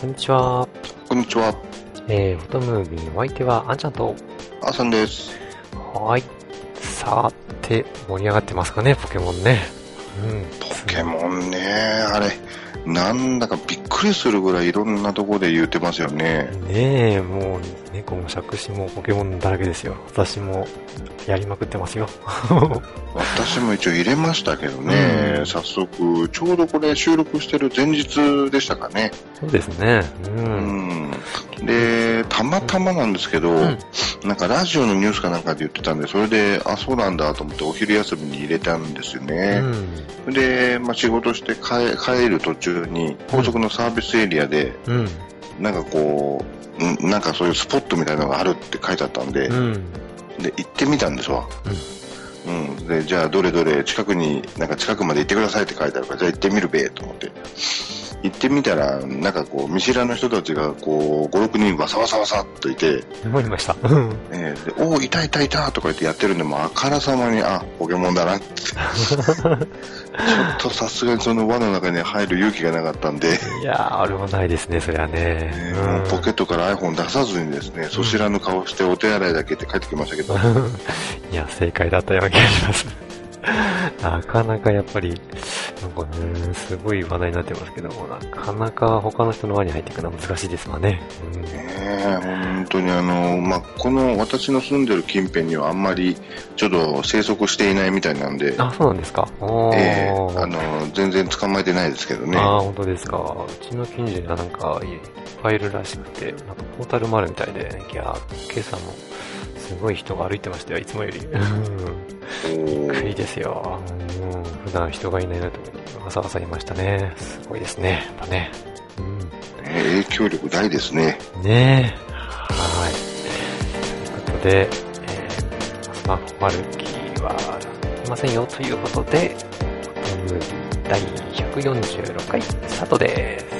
こんにちは。こんにちは、えー、フォトムービーのお相手は、あんちゃんと。あさんです。はい。さて、盛り上がってますかね、ポケモンね。うん。ポケモンね、あれ、なんだかびっくりするぐらいいろんなとこで言ってますよね。ねえ、もう、猫も杓子もポケモンだらけですよ。私も、やりまくってますよ。私も一応入れましたけどね、うん早速、ちょうどこれ収録してる前日でしたかね。そうですね。う。うんん。で、たまたまなんですけど、んなんかラジオのニュースかなんかで言ってたんで、それで、あ、そうなんだと思ってお昼休みに入れたんですようね。ん。で、まあ、仕事して帰帰る途中に、高速のサービスエリアで、うん。なんかこう、んなんかそういうスポットみたいなのがあるって書いてあったんで、うん。で、行ってみたんですわ。うん。で、じゃあどれどれ近くに、なんか近くまで行ってくださいって書いてあるから、じゃあ行ってみるべ、と思って。行ってみたら、なんかこう、見知らぬ人たちが、こう、5、6人わさわさわさっといて、思いました。うん。えーで、おーいたいたいたとか言ってやってるんで、もうあからさまに、あ、ポケモンだなって。ちょっとさすがにその輪の中に入る勇気がなかったんで、いやー、あれはないですね、そりゃね。えーもうポケットから iPhone 出さずにですね、そ知らぬ顔してお手洗いだけって帰ってきましたけど、いや、正解だったような気がします。なかなかやっぱり、なんかね、すごい話題になってますけども、なかなか他の人の輪に入っていくのは難しいですわね。うんねえ本当にあの、まあ、この私の住んでる近辺にはあんまりちょっと生息していないみたいなんで、あ、そうなんですか？ええあの、全然捕まえてないですけどね。あー本当ですか。うちの近所にはなんか、いっぱいいるらしくて、なんかポータルもあるみたいで、いや、今朝もすごい人が歩いてましたよ、いつもより。うんおーいいですよ。うん、普段人がいないなとこにわざわざいましたね。すごいですね。やっぱね。うん。影響力大ですね。ねえ。はい。ということで、えー、スマホ歩きはいませんよということで、第146回スタートです。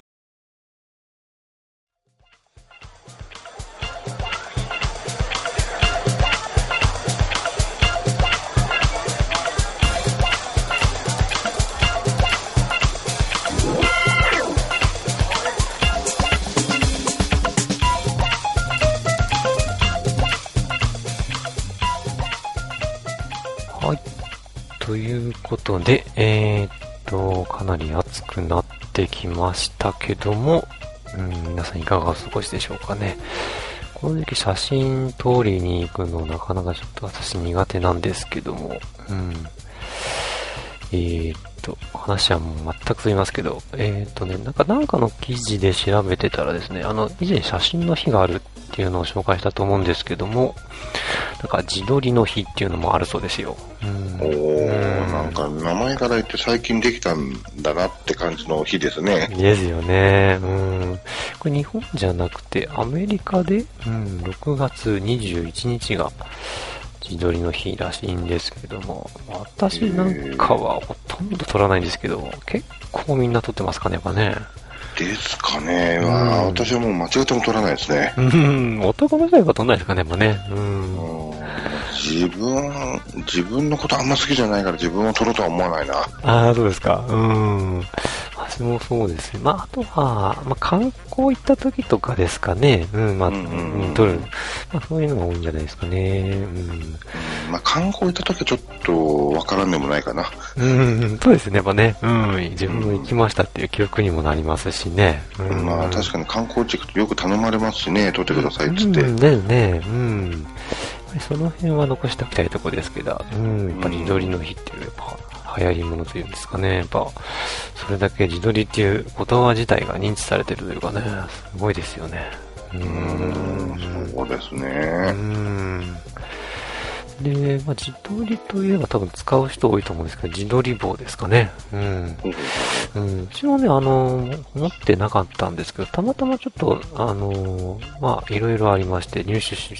で、えー、っと、かなり暑くなってきましたけども、うん、皆さんいかがお過ごしでしょうかね。この時期写真撮りに行くのなかなかちょっと私苦手なんですけども、うん。えー、っと、話はもう全く飛びますけど、えー、っとね、なんかなんかの記事で調べてたらですね、あの、以前写真の日があるっていうのを紹介したと思うんですけども、なんか自撮りの日っていうのもあるそうですよ。うんおーなんか名前から言って最近できたんだなって感じの日ですね。ですよね。うん。これ日本じゃなくてアメリカで、うん、6月21日が自撮りの日らしいんですけども、私なんかはほとんど撮らないんですけど、結構みんな撮ってますかね、やっぱね。ですかね。まあうん私はもう間違っても取らないですね。うん、男の人は撮んないですかね、やっぱね。うん。うん自分、自分のことあんま好きじゃないから自分を取ろうとは思わないな。ああ、そうですか。うん。私もそうですね。まあ、あとは、まあ、観光行った時とかですかね。うん、まあ、ううんうんる。まあ、そういうのが多いんじゃないですかね。うん。まあ観光行った時はちょっとわからんでもないかな。うん、そうですね。やっぱね、うん、自分も行きましたっていう記憶にもなりますしね。うん、まあ確かに観光地行くとよく頼まれますしね、撮ってくださいっつって。うん、ねね、うん。ぱりその辺は残しておきたいところですけど、うん、やっぱり自撮りの日っていう、やっぱ流行り物というんですかね。やっぱ、それだけ自撮りっていう言葉自体が認知されてるというかね、すごいですよね。うん、そうですうね。ん。で、まあ、自撮りといえば多分使う人多いと思うんですけど、自撮り棒ですかね。うん。うん、うちはね、あの、持ってなかったんですけど、たまたまちょっと、あの、まあ、いろいろありまして入手し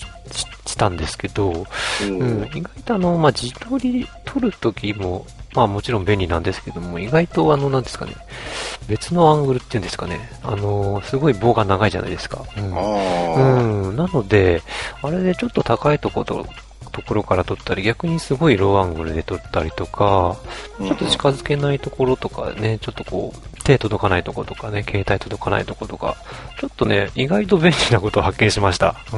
ししたんですけど、うん。うん、意外とあの、まあ、自撮り撮るときも、まあもちろん便利なんですけども、意外とあの、なんですかね、別のアングルっていうんですかね、あの、すごい棒が長いじゃないですか。うん。うん、なので、あれでちょっと高いところところから撮ったり、逆にすごいローアングルで撮ったりとか、ちょっと近づけないところとかね、ちょっとこう、手届かないところとかね、携帯届かないところとか、ちょっとね、意外と便利なことを発見しました。う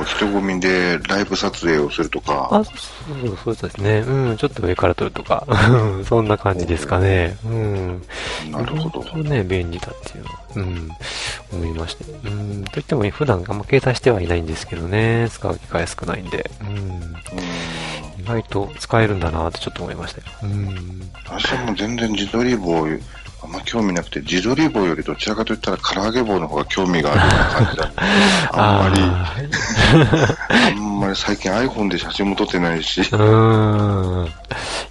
ん。人混みでライブ撮影をするとか、あ、そうそうそうですね。うん、ちょっと上から撮るとか、そんな感じですかね。うん。なるほどね、便利だっていうのは、うん、思いまして。うん、といっても普段あんま携帯してはいないんですけどね、使う機会少ないんで、うん、うん意外と使えるんだなってちょっと思いましたよ。うん。私はもう全然自撮り棒、あんま興味なくて、自撮り棒よりどちらかといったら唐揚げ棒の方が興味があるような感じだ。あんまり、ああんまり最近 iPhone で写真も撮ってないし、ーうーん。い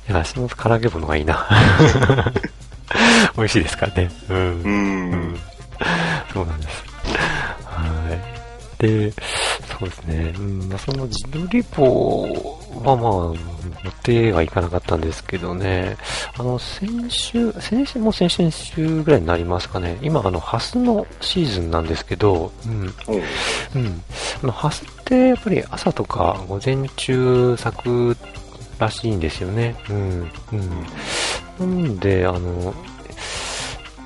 や、足の唐揚げ棒の方がいいな。美味しいですからね。うんう。。うんんそうなんです。はい。で、そうですね。うん、まあその自撮り棒はまあ、持ってはいかなかったんですけどね。あの、先週、先週、もう先々週ぐらいになりますかね。今、あの、ハスのシーズンなんですけど、うん。うん。あの、ハスってやっぱり朝とか午前中咲くらしいんですよね。うん。うん。なんで、あの、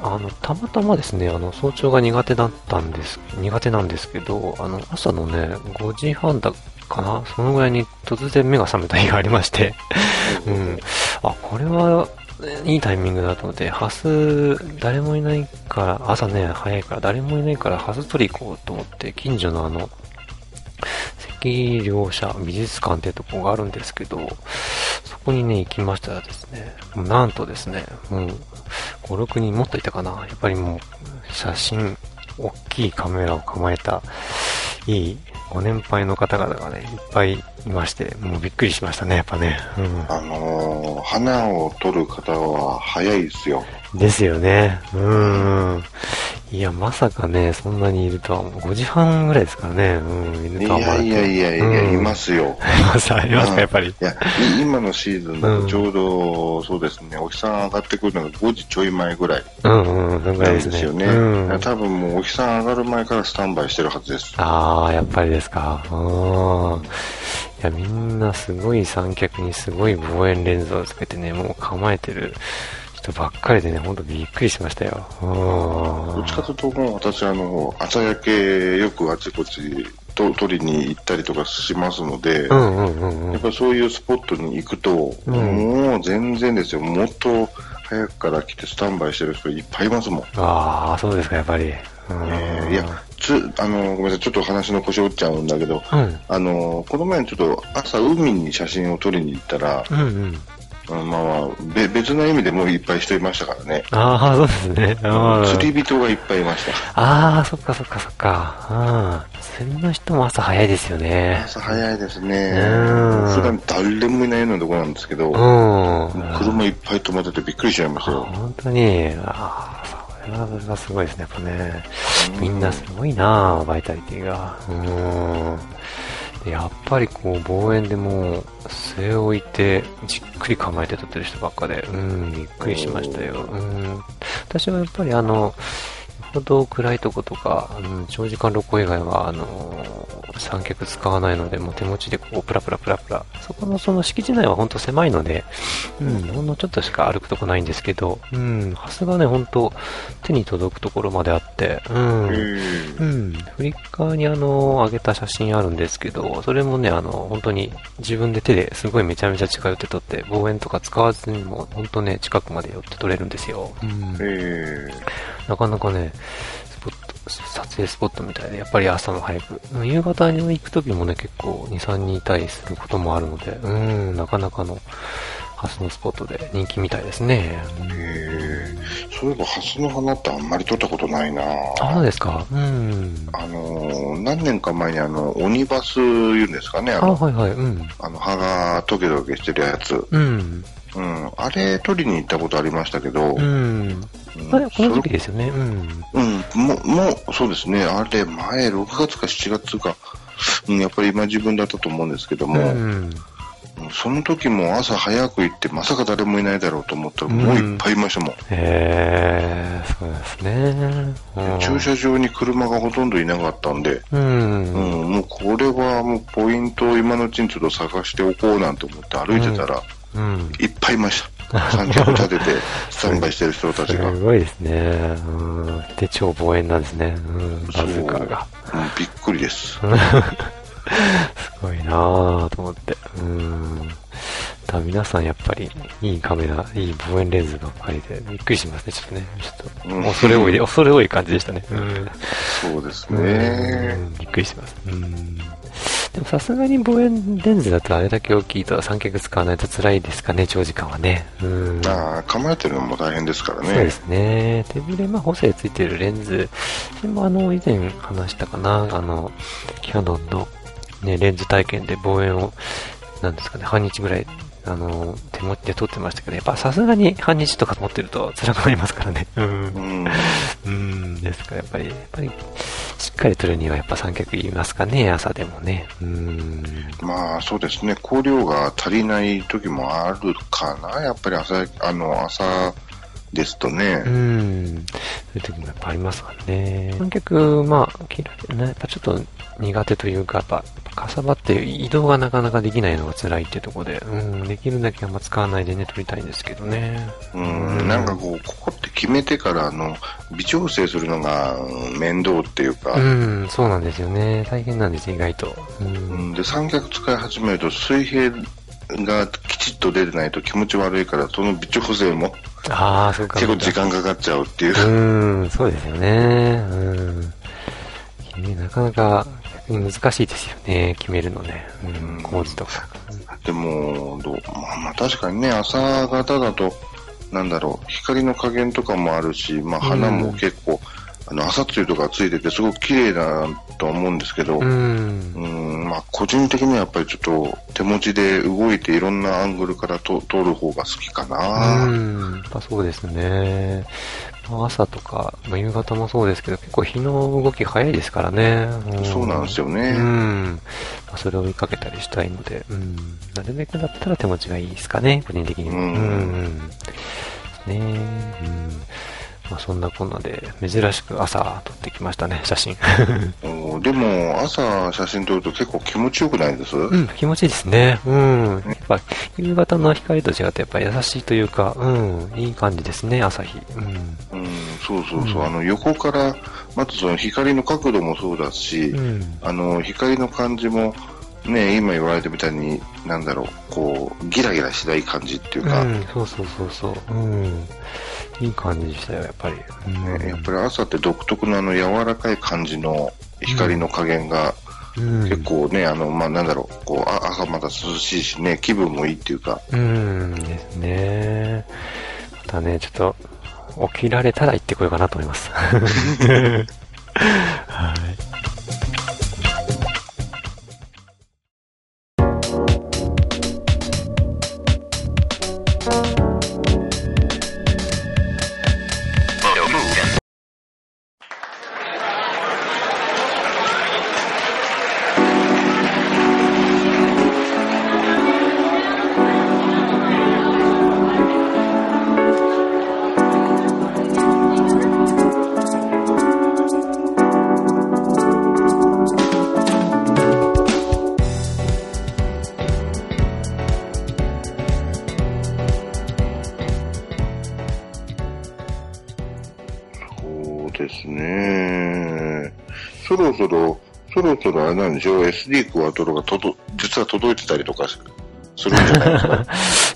あの、たまたまですね、あの、早朝が苦手だったんです、苦手なんですけど、あの、朝のね、5時半だかなそのぐらいに突然目が覚めた日がありまして、うん。あ、これは、いいタイミングだと思って、ハス、誰もいないから、朝ね、早いから誰もいないから、ハス取り行こうと思って、近所のあの、赤稜社美術館ってとこがあるんですけど、そこにね、行きましたらですね、なんとですね、もう、5、6人もっといたかな。やっぱりもう、写真、大きいカメラを構えた、いいご年配の方々がね、いっぱいいまして、もうびっくりしましたね、やっぱね。うん。あのー花を撮る方は早いですよ。ですよね。うーん。いや、まさかね、そんなにいるとは、5時半ぐらいですからね。うん、いいるとは思わなくてやいやいやいや、うんいますよ。います、ありますか、やっぱり。いや、い今のシーズンだとちょうど、そうですね、お日さん上がってくるのが5時ちょい前ぐらいうんうん、そんぐらない。ですよね。うん。多分もうお日さん上がる前からスタンバイしてるはずです。ああ、やっぱりですか。うん。いや、みんなすごい三脚にすごい望遠レンズをつけてね、もう構えてる人ばっかりでね、ほんとびっくりしましたよ。うん。どっちかというと、もう私、あの、朝焼けよくあちこちと取りに行ったりとかしますので、うんうんうんうん。やっぱりそういうスポットに行くと、うんもう全然ですよ。もっと早くから来てスタンバイしてる人いっぱいいますもん。ああ、そうですか、やっぱり。うん。えーいや、つ、あの、ごめんなさい、ちょっと話の腰折っちゃうんだけど、うん。あの、この前ちょっと朝海に写真を撮りに行ったら、うんうん。うんまあまあ、べ別な意味でもういっぱい人いましたからね。ああ、そうですね。うん釣り人がいっぱいいました。ああ、そっかそっかそっか。うん。そんな人も朝早いですよね。朝早いですね。うん普段誰もいないようなところなんですけど、うん。車いっぱい止まっててびっくりしちゃいましたあよ。本当に、ああ、それは、それはすごいですね、やっぱね。みんなすごいなバイタリティが。うん。やっぱりこう、望遠でもう、据え置いて、じっくり構えて撮ってる人ばっかで、うん、びっくりしましたよ。うん。私はやっぱりあの、ほど暗いとことか、うん、長時間録音以外は、あの三脚使わないので、もう手持ちでこう、プラプラプラプラ。そこのその敷地内は本当狭いので、うん、ほんのちょっとしか歩くとこないんですけど、うん、ハスがね、本当手に届くところまであって、うん、うん、フリッカーにあの、上げた写真あるんですけど、それもね、あの、本当に自分で手ですごいめちゃめちゃ近寄って撮って、望遠とか使わずにも、本当ね、近くまで寄って撮れるんですよ。うんえなかなかね、スポット、撮影スポットみたいで、やっぱり朝の早く、うん夕方に行く時もね、結構2、3人いたりすることもあるので、うん、なかなかの、ハスのスポットで人気みたいですね。ーえーそういえば、ハスの花ってあんまり撮ったことないなあ、そうですか。うん。あのー、何年か前にあの、オニバス言うんですかね、ああ、の、はいはい。うん。あの葉がトゲトゲしてるやつ。うん。うん。あれ撮りに行ったことありましたけど、うん。うんあれ、この時期ですよね。うん。うん、もう、もう、そうですね。あれ、前、6月か7月か、うん、やっぱり今自分だったと思うんですけども、うん。うんその時も朝早く行って、まさか誰もいないだろうと思ったら、もういっぱいいましたもん。へえ、そうですね。うん駐車場に車がほとんどいなかったんで、う。うんん、もうこれはもうポイントを今のうちにちょっと探しておこうなんて思って歩いてたら、うん。いっぱいいました。三脚立てて、スタンバイしてる人たちが。すごいですね。うん。で、超望遠なんですね。うん。バズーカーが。うん、びっくりです。すごいなぁと思って。うん。だ皆さんやっぱり、いいカメラ、いい望遠レンズばっかりで、びっくりしますね、ちょっとね。ちょっと、うん恐れ多い、恐れ多い感じでしたね。うん。そうですうね。んびっくりします。うん。でもさすがに望遠レンズだとあれだけ大きいと三脚使わないと辛いですかね、長時間はね。うん。ああ、構えてるのも大変ですからね。そうですね。手ぶれ、まあ、補正ついてるレンズ。でも、あの、以前話したかな、あの、キャノンの、ね、レンズ体験で望遠を、なんですかね、半日ぐらい、あの、手持ちで撮ってましたけど、やっぱさすがに半日とか持ってると辛くなりますからね。うんう。ん。うん、ですから、やっぱり、やっぱり、しっかり撮るにはやっぱ三脚いりますかね、朝でもね。うん。まあそうですね、光量が足りない時もあるかな、やっぱり朝、あの、朝ですとねう。ん。そういう時もやっぱありますからね。観客、まあ、嫌いね、やっぱちょっと苦手というか、やっぱ、かさばって移動がなかなかできないのが辛いってところで、うん、できるだけあんま使わないでね、撮りたいんですけどね。うん、なんかこう、ここって決めてから、あの、微調整するのがうん面倒っていうか、うん、そうなんですよね。大変なんです、意外と。う。うんんで、三脚使い始めると、水平がきちっと出てないと気持ち悪いから、その微調整もああ、そうか。結構時間かかっちゃうっていう。うん、そうですよね。うん。君なかなか難しいですよね、決めるのね。うん、工事とか。でも、どうまあまあ確かにね、朝方だと、なんだろう、光の加減とかもあるし、まあ花も結構、あの、朝露とかついててすごく綺麗だとは思うんですけど、ううん、ん。まあ個人的にはやっぱりちょっと手持ちで動いていろんなアングルからと撮る方が好きかな。うん、やっぱそうですね。まあ朝とか、まあ、夕方もそうですけど、結構日の動き早いですからね。そうなんですよねうん。まあ、それを追いかけたりしたいので、うん。なるべくだったら手持ちがいいですかね、個人的には。うんうん。ねうん。まあそんなこんなで、珍しく朝撮ってきましたね、写真。おでも朝写真撮ると結構気持ちよくないです、うん、気持ちいいですね。うん。やっぱ、夕方の光と違って、やっぱ優しいというか、うん、いい感じですね、朝日。うん。うん、そうそうそう、うんあの横から、まずその光の角度もそうだし、うん。あの光の感じも、ね、今言われてみたいに、なんだろう、こう、ギラギラしない感じっていうか、うん、そうそうそうそう。うん。いい感じでしたよ、やっぱり。うんねやっぱり朝って独特のあの柔らかい感じの光の加減が、うん、結構ね、あの、まあ、なんだろう、こう、あ朝まだ涼しいしね、気分もいいっていうか、うんですね。またね、ちょっと、起きられたら行ってこようかなと思います。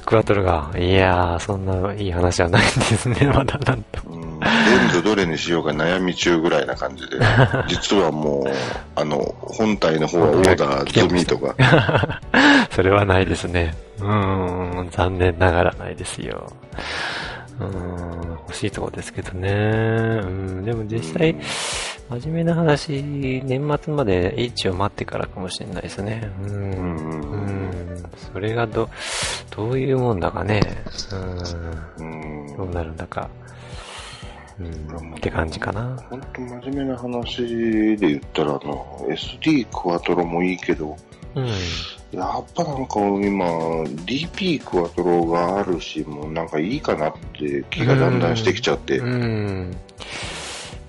クワトロが、いやー、そんないい話はないんですね、まだなんと。うん、レンズどれにしようか悩み中ぐらいな感じで、実はもう、あの、本体の方はオーダー済みとか、それはないですね。うーん、残念ながらないですよ。うん、欲しいとこですけどね。うん、でも実際、真面目な話、年末まで H を待ってからかもしれないですね。うん。うんうん。それがど、どういうもんだかね。うんうん。どうなるんだか。うん。って感じかな。本当真面目な話で言ったら、あの、SD クワトロもいいけど、うん。やっぱなんか今、DP クワトロがあるし、もうなんかいいかなって気がだんだんしてきちゃって。うん。い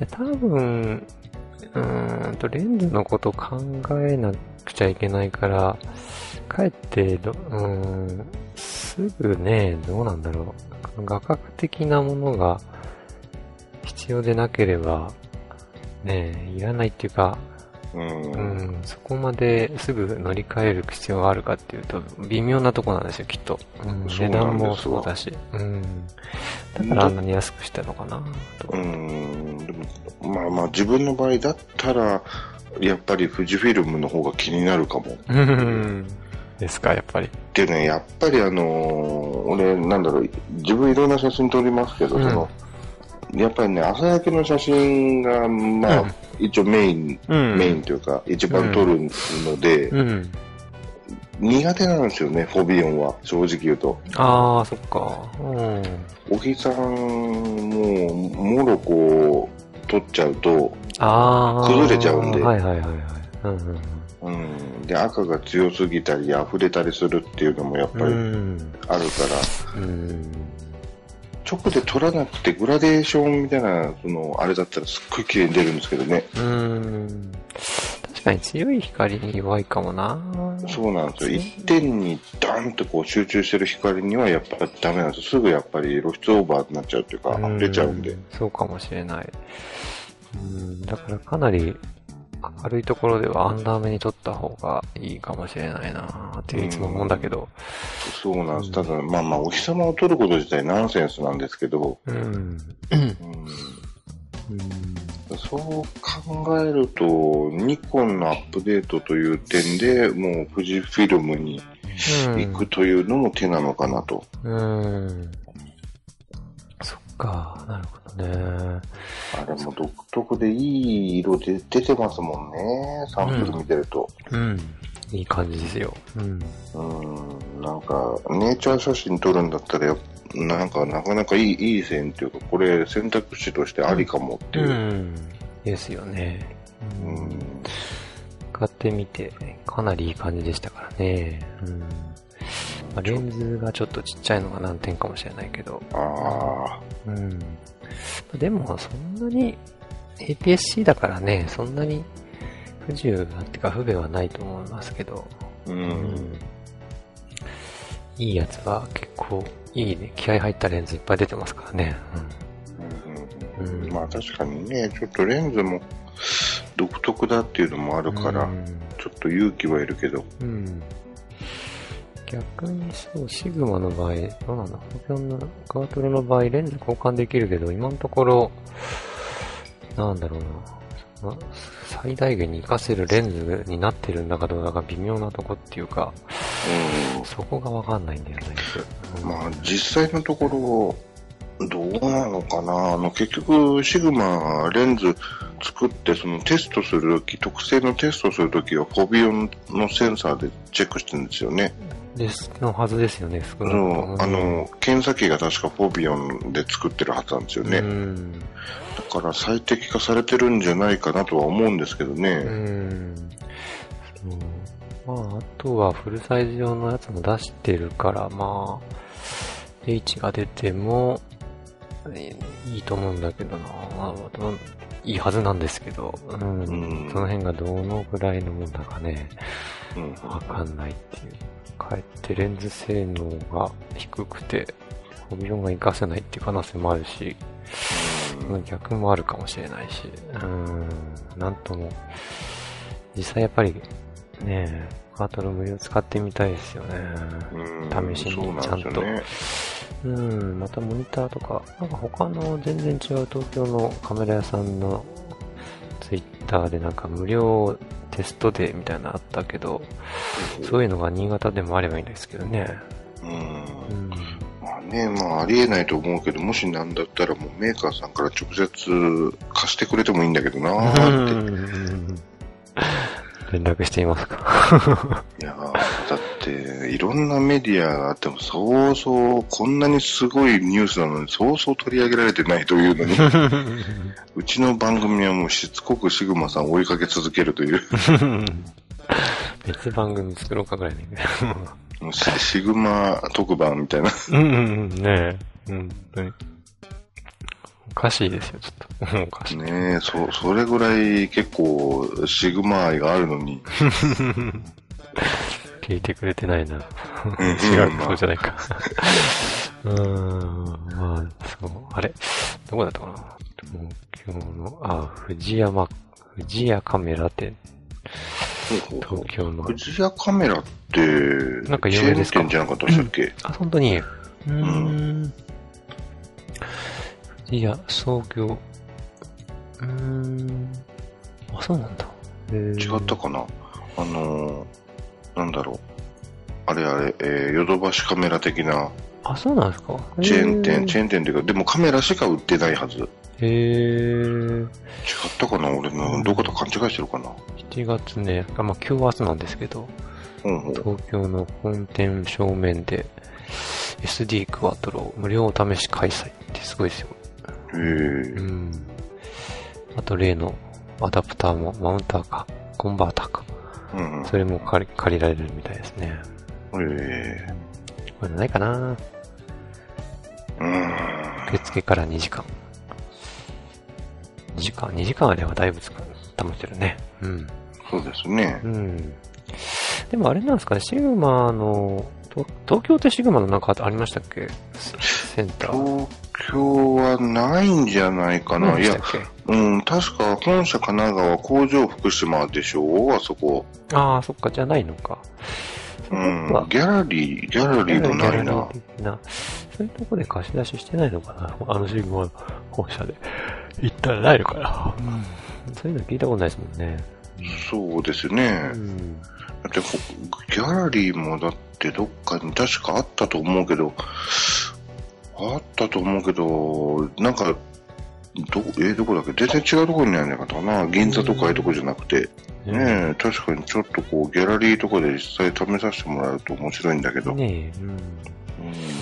や多分、うーんと、レンズのこと考えなくちゃいけないから、かえってど、うーん、すぐね、どうなんだろう。画角的なものが必要でなければ、ね、いらないっていうか、うん。そこまですぐ乗り換える必要があるかっていうと、微妙なとこなんですよ、きっと。うん、値段もそうだし。うん。だからあんなに安くしたのかな、と。うん。でも、まあまあ自分の場合だったら、やっぱり富士フィルムの方が気になるかも。うん。ですか、やっぱり。でね、やっぱりあのー俺、なんだろう、自分いろんな写真撮りますけど、うんその、やっぱりね、朝焼けの写真が、まあ、うん一応メイン、うんメインというか、一番撮るので、うん。苦手なんですよね、フォビオンは、正直言うと。ああ、そっか。うん。小木さん、もう、もろこう、撮っちゃうと、ああ。崩れちゃうんではいはいはいはい。うんうんうん、で、赤が強すぎたり、溢れたりするっていうのもやっぱうりん。あるから、うん。直で撮らなくてグラデーションみたいな、その、あれだったらすっごい綺麗に出るんですけどね。うん。確かに強い光に弱いかもな。そうなんですよ。一点にダンとこう集中してる光にはやっぱりダメなんですよ。すぐやっぱり露出オーバーになっちゃうっていうか、溢れちゃうんで。そうかもしれない。うん。だからかなり明るいところではアンダー目に撮った方がいいかもしれないなっていつも思うんだけど。そうなんです。ただ、まあまあ、お日様を撮ること自体ナンセンスなんですけど、うん。うん、うん。そう考えると、ニコンのアップデートという点で、もう富士フィルムに行くというのも手なのかなと。うん。そっか、なるほどね。あれも独特でいい色で出てますもんね、サンプル見てると。うん。いい感じですよ。うん。うん、なんか、ネイチャー写真撮るんだったらなんか、なかなかいい、いい線っていうか、これ選択肢としてありかもっていうう。ん。ですよね。ううんん。使ってみて、かなりいい感じでしたからね。うん。まあ、レンズがちょっとちっちゃいのが難点かもしれないけど。あうん。でも、そんなに、APS-C だからね、そんなに不自由なってか不便はないと思いますけど。あ、う。うんいいやつは結構いいね。気合入ったレンズいっぱい出てますからね。うんうんまあ確かにね、ちょっとレンズも独特だっていうのもあるから、うんちょっと勇気はいるけど。うん。逆にそう、シグマの場合、どうなんだ？ホキョンのガートルの場合、レンズ交換できるけど、今のところ、なんだろうな。その最大限に活かせるレンズになってるんだかどうだか微妙なとこっていうか、そこがわかんないんだよね。うん。まあ実際のところ、どうなのかなあの結局、シグマレンズ作って、そのテストするとき、特性のテストするときは、フォビオンのセンサーでチェックしてるんですよね。です、のはずですよね、少なくとそうもあの、検査機が確かフォビオンで作ってるはずなんですよね。うん。だから最適化されてるんじゃないかなとは思うんですけどね。うん。そう。まあ、あとはフルサイズ用のやつも出してるから、まあ、H が出ても、えいいと思うんだけどな、まあいいはずなんですけど、うん。うんその辺がどのぐらいのもんだかね、うんわかんないっていう。かえってレンズ性能が低くて、フォビオンが活かせないっていう可能性もあるし、逆もあるかもしれないし、うーん、なんとも、実際やっぱり、ねカートル無料使ってみたいですよね。うん試しにちゃんと。うん、またモニターとか、なんか他の全然違う東京のカメラ屋さんのツイッターでなんか無料テストデーみたいなのあったけど、そういうのが新潟でもあればいいんですけどね。うんうん。まあね、まあ、ありえないと思うけど、もしなんだったらもうメーカーさんから直接貸してくれてもいいんだけどなーって。連絡してみますか。いやーだって、いろんなメディアがあっても、そうそう、こんなにすごいニュースなのに、そうそう取り上げられてないというのに、うちの番組はもうしつこくシグマさんを追いかけ続けるという、別番組作ろうかぐらいだけど。もうシシグマ特番みたいな。うんうんうん、ねえ。本当に。おかしいですよ、ちょっと。おかしい。ねえ、そ、それぐらい結構シグマ愛があるのに、聞いてくれてないな。ん違う、そうじゃないか。うーん、まあ、そう、あれ、どこだったかな？東京の、あ、藤山、藤谷カメラ店、東京の。富士屋カメラって、なんか有名ですか？店じゃなかったでしたっけ、あ、本当に。うーん。藤谷創業。うーん。あ、そうなんだ。違違ったかな？あのー、なんだろう。あれあれ、えー、ヨドバシカメラ的なあ、そうなんですか？チェーン店、チェェーン店っていうか、でもカメラしか売ってないはず。違っへー。たかな？俺の、どこと勘違いしてるかな？7月ね、あまあ、今日明日なんですけど、うんうん。東京の本店正面で SD クワトロ無料お試し開催ってすごいですよ。へえう。ん。あと例のアダプターもマウンターか、コンバーターか。うんうん。それも借り借りられるみたいですね。これないかなうん。受付から2時間。2時間 ?2 時間あればだいぶつか保てるね。うん。そうですねう。ん。でもあれなんですかね、シグマの、と東京ってシグマのなんかありましたっけ？センター。東京はないんじゃないかな。いやうん、確か本社神奈川工場福島でしょ？あそこ。ああ、そっか、じゃないのか。そうん。ギャラリー、ギャラリーもないな。な。そういうとこで貸し出ししてないのかな？あのシグマの本社で。行ったらないのかな？うん。そういうの聞いたことないですもんね。そうですね。うん。だってほ、ギャラリーもだってどっかに確かあったと思うけど、あったと思うけど、なんか、ど、えーどこだっけ？全然違うところにあるんじゃないかな？銀座とかああいうとこじゃなくて。ねえ、確かにちょっとこう、ギャラリーとかで実際試させてもらうと面白いんだけど、ねえ、うん。うん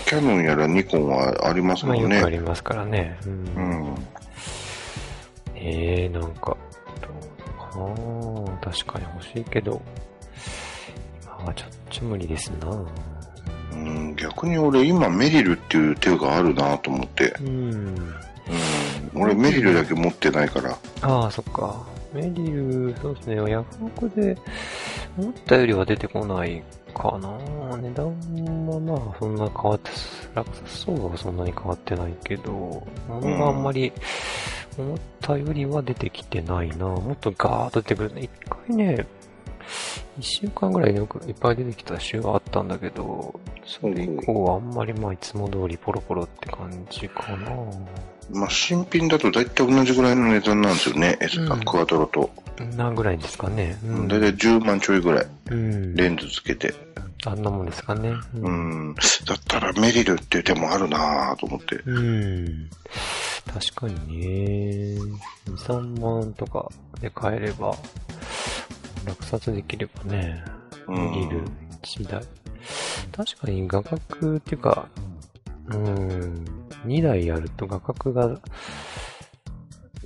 キャノンやらニコンはありますまあもんね。よくありますからね。う。うんん。ええなんか、どうかな？確かに欲しいけど、今はちょっと無理ですなうん、逆に俺今メリルっていう手があるなと思って。うん。うん。俺メリルだけ持ってないから。ああ、そっか。メリル、そうですね。ヤフオクで思ったよりは出てこないかな。値段はまあそんな変わって、落札相場はそんなに変わってないけど、物があんまり思ったよりは出てきてないな。もっとガーッと出てくる。一回ね、一週間ぐらいよくいっぱい出てきた週があったんだけど、それ以降はあんまりまあいつも通りポロポロって感じかな。まあ、新品だと大体同じぐらいの値段なんですよね、S うんクワトロと。何ぐらいですかね。う大体10万ちょいぐらい、うん。レンズつけて。あんなもんですかね。ううん。だったらメリルっていう手もあるなぁと思って。うん。確かにね。2、3万とかで買えれば、落札できればね、うん見る1台。確かに画角っていうか、うん、2台やると画角が、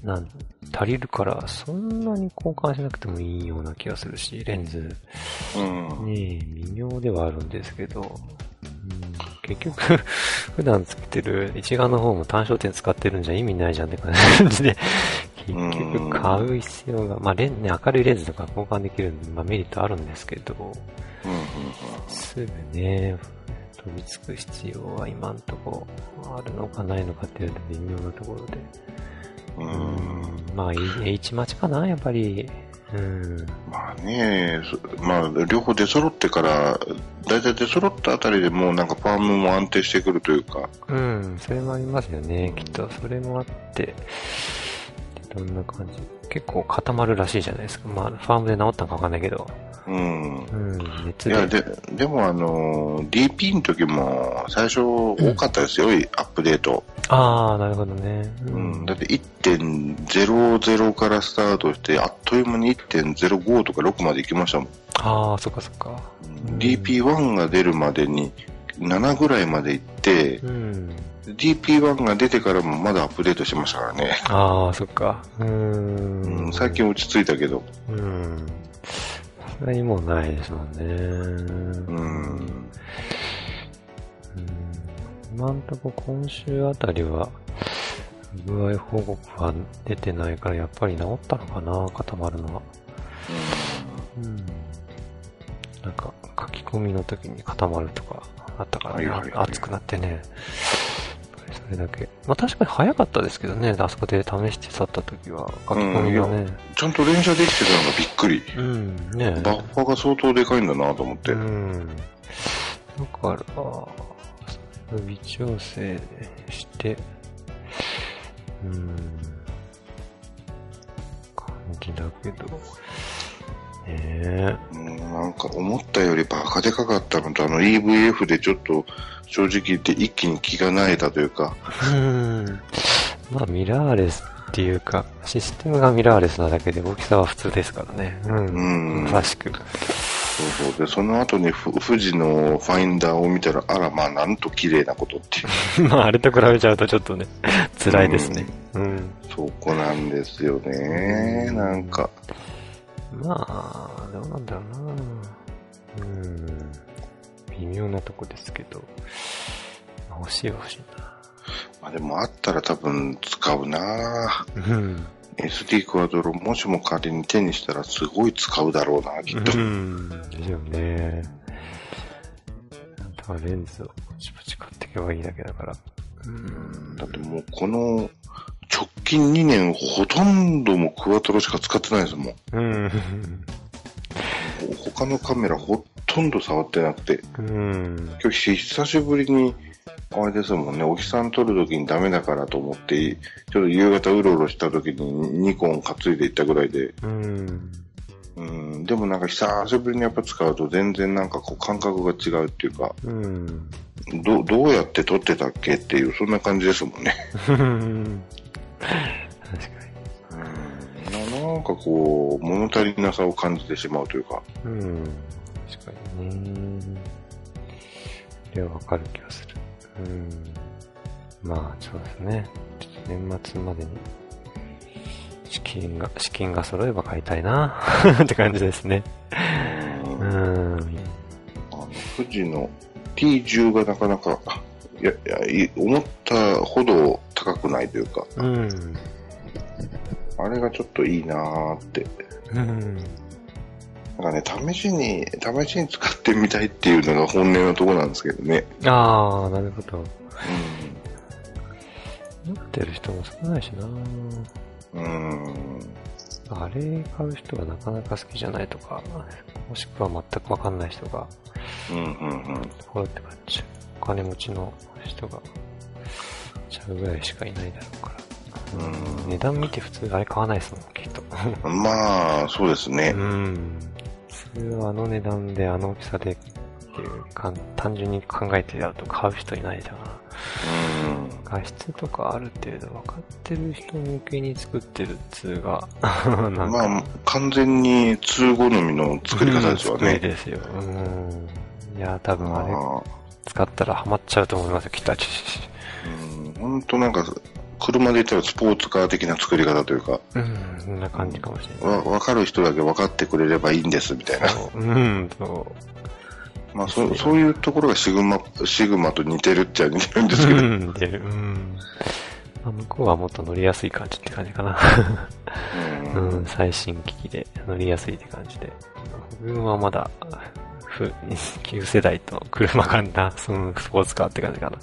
なん、足りるから、そんなに交換しなくてもいいような気がするし、レンズ。うん。ねえ、微妙ではあるんですけど、うん、結局、普段つけてる一眼の方も単焦点使ってるんじゃ意味ないじゃんって感じで、結局買う必要が、まあレン、ね、明るいレンズとか交換できるんで、まあメリットあるんですけど、うんうんすぐね、飛びつく必要は今んとこあるのかないのかっていうと微妙なところで。うん。うん。うん、まあ H 待ちかな、やっぱり。うん。まあね、そまあ、両方出揃ってから、大体出揃ったあたりでもうなんかファームも安定してくるというか、うん、それもありますよね、きっと。それもあって、どんな感じ結構固まるらしいじゃないですか。まあ、ファームで治ったのかわかんないけど。うん。うん。熱いや、で、でもあの、DP の時も最初多かったですよ、アップデート。ああ、なるほどね。ううん、だって1.00からスタートして、あっという間に1.05とか6まで行きましたもん。ああ、そっかそっか。うん DP1 が出るまでに7ぐらいまで行って、うん。DP1 が出てからもまだアップデートしてましたからね。ああ、そっか。うんん、最近落ち着いたけど。うん。それにもうないですもんね。ううんん。今んとこ今週あたりは、具合報告は出てないから、やっぱり治ったのかな、固まるのは。うん。なんか、書き込みの時に固まるとかあったからね、はいはいはい熱くなってね。それだけ。まあ確かに早かったですけどね、あそこで試して去った時は、書き込みがね。ちゃんと連射できてたのがびっくり。うん、ねバッファが相当でかいんだなと思って。うん。だから、微調整して、うん、感じだけど、ねえ。うんなんか思ったよりバカでかかったのと、あの EVF でちょっと正直言って一気に気が慣れたというか、うん。まあ、ミラーレスっていうか、システムがミラーレスなだけで大きさは普通ですからね。うん。うんしく。そうそうで、その後にふ富士のファインダーを見たら、あらまあなんと綺麗なことっていう。まあ、あれと比べちゃうとちょっとね、辛いですね。うんそこなんですよね。なんか、まあ、どうなんだろうなうん。微妙なとこですけど。欲しい欲しいまあでもあったら多分使うななうん。SD クワドロもしも仮に手にしたらすごい使うだろうな、きっと。うん。ですよね。あとはレンズをポチポチ買っていけばいいだけだから。うん。だってもうこの直近2年ほとんどもうクワトロしか使ってないですもん。うん。他のカメラほとんど触ってなくて。うん。今日久しぶりに、あれですもんね、お日さん撮るときにダメだからと思って、ちょっと夕方うろうろしたときにニコン担いでいったぐらいで、うん。うん、でもなんか久しぶりにやっぱ使うと全然なんかこう感覚が違うっていうか、うん。どどうやって撮ってたっけっていう、そんな感じですもんね。確かに。うん、ななんかこう、物足りなさを感じてしまうというか、うん。確かにね。それはわかる気がする。うん。まあ、そうですね。ちょっと年末までに、資金が、資金が揃えば買いたいな って感じですね。うんうん。あの富士の T10 がなかなか、いや、いやい思ったほど高くないというか、うん。あれがちょっといいなーって。うん。なんかね、試しに、試しに使ってみたいっていうのが本音のところなんですけどね。ああ、なるほど。う持ってる人も少ないしなん。うん。あれ買う人がなかなか好きじゃないとか、もしくは全くわかんない人が、うん、うん、うん。こうやって買っちゃう。お金持ちの人が、ちゃうぐらいしかいないだろうから。うん値段見て普通あれ買わないですもん、きっと。まあ、そうですねう。ん。普通はあの値段であの大きさでっていうか、単純に考えてやると買う人いないだろうな。うん。画質とかある程度分かってる人向けに作ってるっつうが、まあ、完全に通好みの作り方ですようん作りね。ですよ。うん。いや、多分あれあ使ったらハマっちゃうと思いますよ、きっと。うん、本当なんか、車で言ったらスポーツカー的な作り方というか、うん、そんな感じかもしれない。わ、わかる人だけ分かってくれればいいんです、みたいな。そううん、そまあ、そそういうところがシグマ、シグマと似てるっちゃ似てるんですう。けど。うん、出る。うん。まあ、向こうはもっと乗りやすい感じって感じかな。うんうん、最新機器で乗りやすいって感じで。自分はまだ、ふ、旧世代と車がな、そのスポーツカーって感じかな。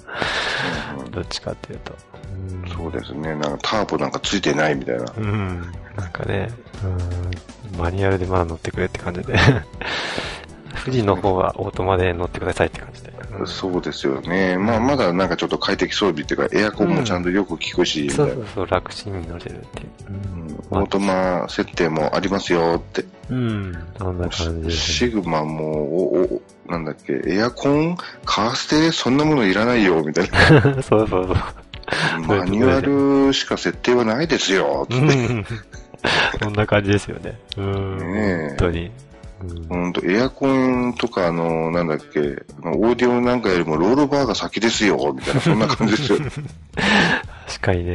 どっちかっていうと。うんそうですね。なんかターボなんかついてないみたいな。うん。なんかね、うん、マニュアルでまだ乗ってくれって感じで。富士の方はオートマで乗ってくださいって感じで。うんそうですよね。まあ、まだなんかちょっと快適装備っていうか、エアコンもちゃんとよく効くし、みたいうなそそうそう、楽ちんに乗れるっていう。うんオートマ設定もありますよって。うん。そんな感じですシグマも、お、お、なんだっけ、エアコンカーステそんなものいらないよ、みたいな。ね。そうそうそう。マニュアルしか設定はないですよ、つって。うん。そんな感じですよね。うん。ねえ本当に。うんほんと、エアコンとか、あの、なんだっけ、オーディオなんかよりもロールバーが先ですよ、みたいな、そんな感じですよ。確かにね。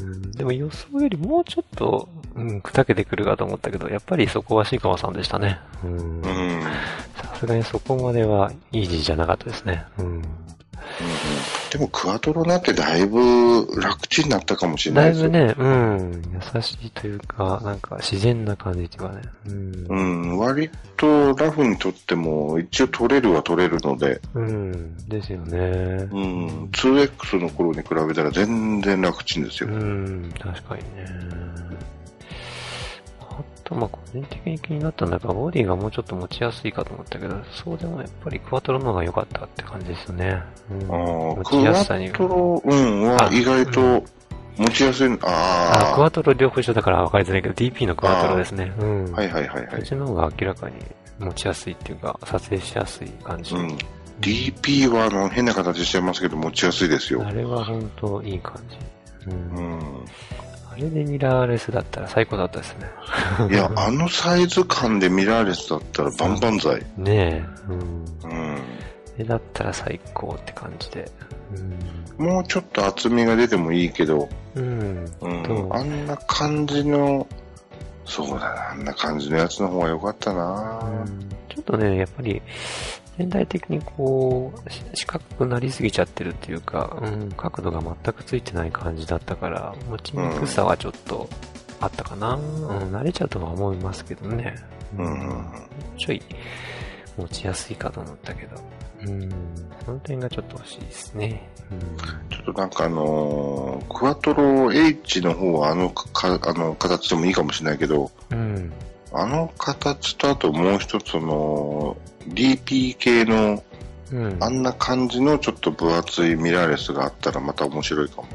うんでも予想よりもうちょっと、うん、砕けてくるかと思ったけど、やっぱりそこはシグマさんでしたね。うん。さすがにそこまではイージーじゃなかったですね。うん。でも、クワトロになってだいぶ楽ちんになったかもしれないですよ。だいぶね、うん、優しいというか、なんか自然な感じっていうかね。うん。うん、割とラフにとっても一応取れるは取れるので、うん。ですよね。うん、2X の頃に比べたら全然楽ちんですよ。うん、確かにね。あと、まあ、個人的に気になったんだが、ボディがもうちょっと持ちやすいかと思ったけど、そうでもやっぱりクワトロの方が良かったって感じですよね。うん、あ持ちやワすさに。トロ、うん、はあ意外と持ちやすい、ああ、クワトロ両方一緒だから分かりづらいけど、DP のクワトロですね。うん。あ、はいはいはいはこっい。ちの方が明らかに持ちやすいっていうか、撮影しやすい感じ。うん。DP はあの変な形してますけど持ちやすいですよあ。れは本当いい感じ。うんう。ん。あれでミラーレスだったら最高だったですね。いや、あのサイズ感でミラーレスだったらバンバン剤。ねえ。うん。うん。えだったら最高って感じで。もうちょっと厚みが出てもいいけど、うん。うん。あんな感じの、そうだな、あんな感じのやつの方が良かったな、うんちょっとね、やっぱり、全体的にこう、し四角くなりすぎちゃってるっていうか、うん、角度が全くついてない感じだったから、持ちにくさはちょっとあったかな。うん、慣れちゃうとは思いますけどね。うんちょい持ちやすいかと思ったけど。うん、その点がちょっと欲しいですね。ちょっとなんかあのークワトロ H の方はあのかあの形でもいいかもしれないけど、うん。うん。あの形とあともう一つの DP 系のうん。あんな感じのちょっと分厚いミラーレスがあったらまた面白いかも。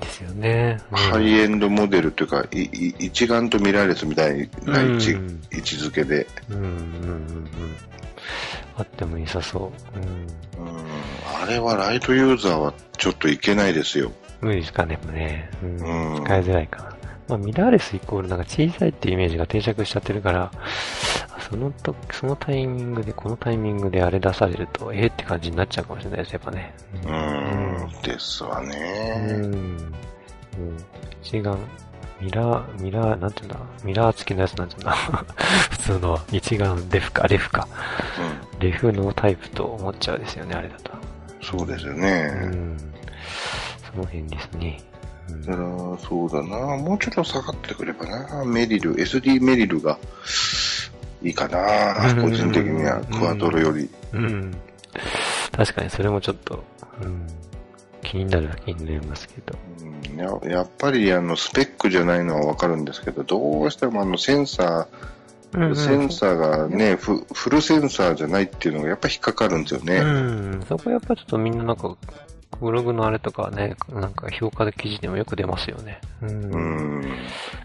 ですよね。うんハイエンドモデルというか、いい一眼とミラーレスみたいな位置,、うん位置づけで、うんうんうんうん。あっても良さそう。うん。うん、あれはライトユーザーはちょっといけないですよ。無理ですかね、もね。うん。うん使いづらいかな。まあ、ミラーレスイコールなんか小さいってイメージが定着しちゃってるから、そのと、そのタイミングで、このタイミングであれ出されると、ええって感じになっちゃうかもしれないです、やっぱね。うん、ですわうね。ん。うん。一眼、ミラー、ミラー、なんていうんだ、ミラー付きのやつなんていうんだ？普通のは一眼レフか、レフか。うん、レフのタイプと思っちゃうですよね、あれだと。そうですようね。ん。その辺ですね。うんだから、そうだな。もうちょっと下がってくればな。メリル、SD メリルがいいかな。うん個人的には、クワトロより。うん。確かにそれもちょっと、うん、気になるは気になりますけど。うんややっぱりあのスペックじゃないのはわかるんですけど、どうしてもあのセンサー、センサーがね、フフルセンサーじゃないっていうのがやっぱ引っかかるんですようね。ん。そこやっぱちょっとみんななんか、ブログのあれとかね、なんか評価で記事でもよく出ますよね。うん。うん。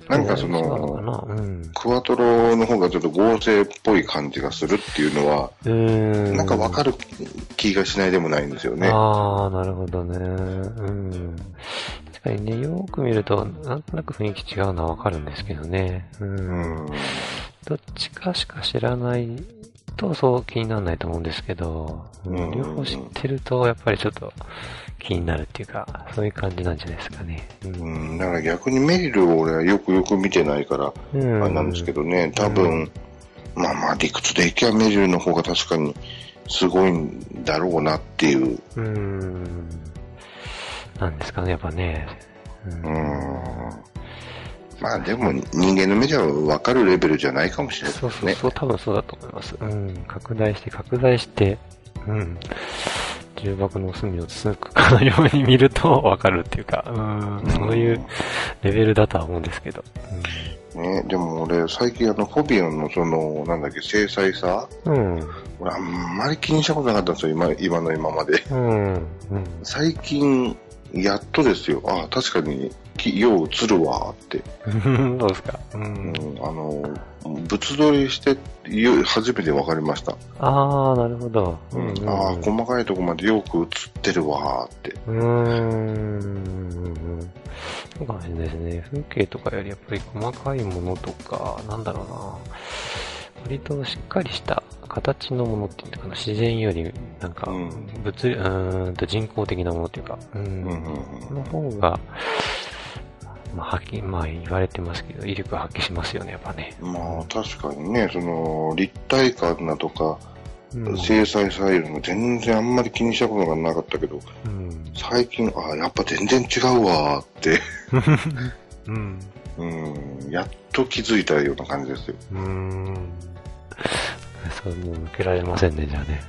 なんかそのうん。クワトロの方がちょっと合成っぽい感じがするっていうのは、うん。なんかわかる気がしないでもないんですよね。ああ、なるほどね。うん。確かにね、よーく見ると、なんとなく雰囲気違うのはわかるんですけどね。う。うんん。どっちかしか知らないとそう気にならないと思うんですけど、うん両方知ってるとやっぱりちょっと気になるっていうか、そういう感じなんじゃないですかね。う。うんん、だから逆にメリルを俺はよくよく見てないから、うんあれなんですけどね、多分、まあまあ理屈でいけばメリルの方が確かにすごいんだろうなっていう。うん。なんですかね、やっぱね。ううん。まあでも人間の目じゃ分かるレベルじゃないかもしれないですね。そうそうそう、多分そうだと思います。うん。拡大して、拡大して、うん。重箱の隅をつくかのように見るとわかるっていうか、うん、そういうレベルだとは思うんですけど。ね、でも俺、最近あの、フォビオンのその、なんだっけ、精細さうん。俺あんまり気にしたことなかったんですよ、今、今の今まで。うん。うん。最近、やっとですよ。あ確かに、きよう映るわって。どうですかう。うんん、あの、物撮りして、よ初めて分かりました。ああ、なるほど。うんああ、細かいとこまでよく映ってるわって。うーん。そうかもしれないですね。風景とかよりやっぱり細かいものとか、なんだろうな。割としっかりした形のものっていうのかな、自然より、なんか、うん物理、うーんと人工的なものっていうか、うん。うんうんうんこの方が、まあ、発揮、まあ言われてますけど、威力発揮しますよね、やっぱね。まあ確かにね、その立体感だとか、うん。精細さいるの全然あんまり気にしたことがなかったけど、うん。最近、あやっぱ全然違うわーって、うん。うん、やっと気づいたような感じですよ。うーん。そう、もう抜けられませんね、じゃあね。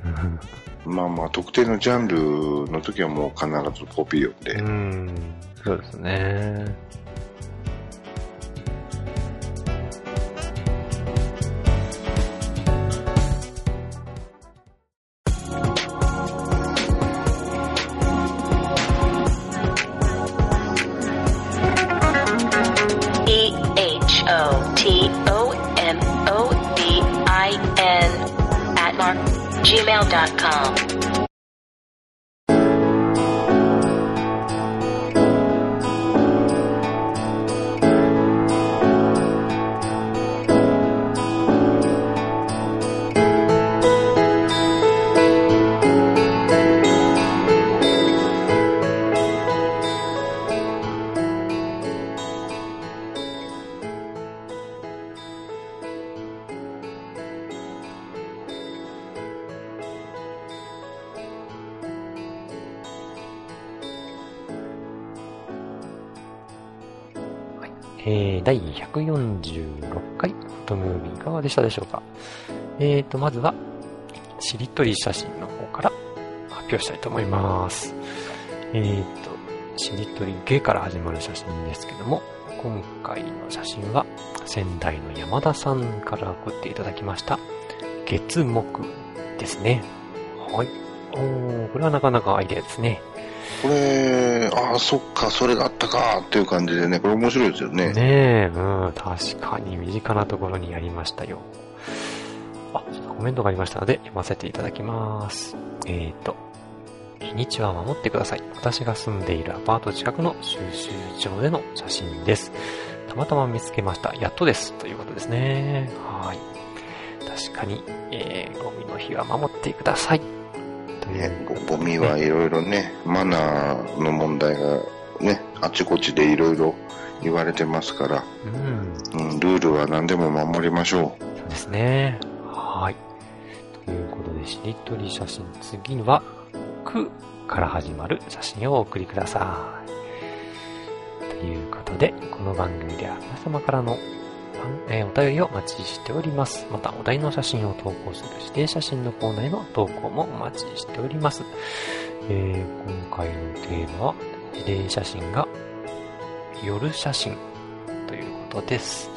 まあまあ、特定のジャンルの時はもう必ずコピー読んで、うん。そうですね。146回フォトムービーい？かがでしたでしょうか？えーと、まずは、しりとり写真の方から発表したいと思います。えーと、しりとりゲから始まる写真ですけども、今回の写真は、仙台の山田さんから送っていただきました、月木ですね。はい。おー、これはなかなかアイデアですね。これ、ああ、そっか、それがあったかっていう感じでね、これ面白いですよね。ねえ、うん、確かに身近なところにありましたよ。あ、コメントがありましたので読ませていただきます。えーと、日にちは守ってください。私が住んでいるアパート近くの収集場での写真です。たまたま見つけました。やっとです。ということですね。はい。確かに、えー、ゴミの日は守ってください。といねう、ゴミはいろいろね、マナーの問題がね、あちこちでいろいろ言われてますから、うん。うん、ルールは何でも守りましょそうですね。はい。ということで、しりとり写真、次は、くから始まる写真をお送りください。ということで、この番組では皆様からの、えーお便りをお待ちしております。また、お題の写真を投稿する指定写真のコーナーへの投稿もお待ちしております。えー今回のテーマは、指定写真が夜写真ということです。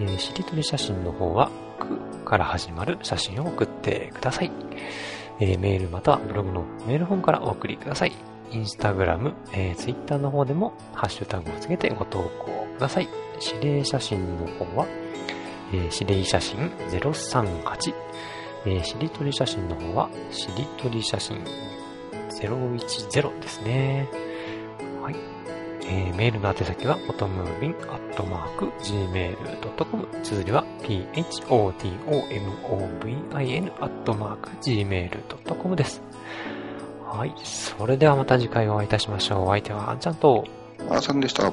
えーしりとり写真の方は、くから始まる写真を送ってください。えーメールまたはブログのメールフォームからお送りください。インスタグラム、えー、ツイッターの方でもハッシュタグをつけてご投稿ください。指令写真の方は、えー指令写真038、えーしりとり写真の方は、しりとり写真010ですね。はい。えーメールの宛先は、フォトムービンアットマーク gmail.com。綴りは、photomovin アットマーク gmail.com です。はい。それではまた次回お会いいたしましょう。お相手はあんちゃんと、あーさんでした。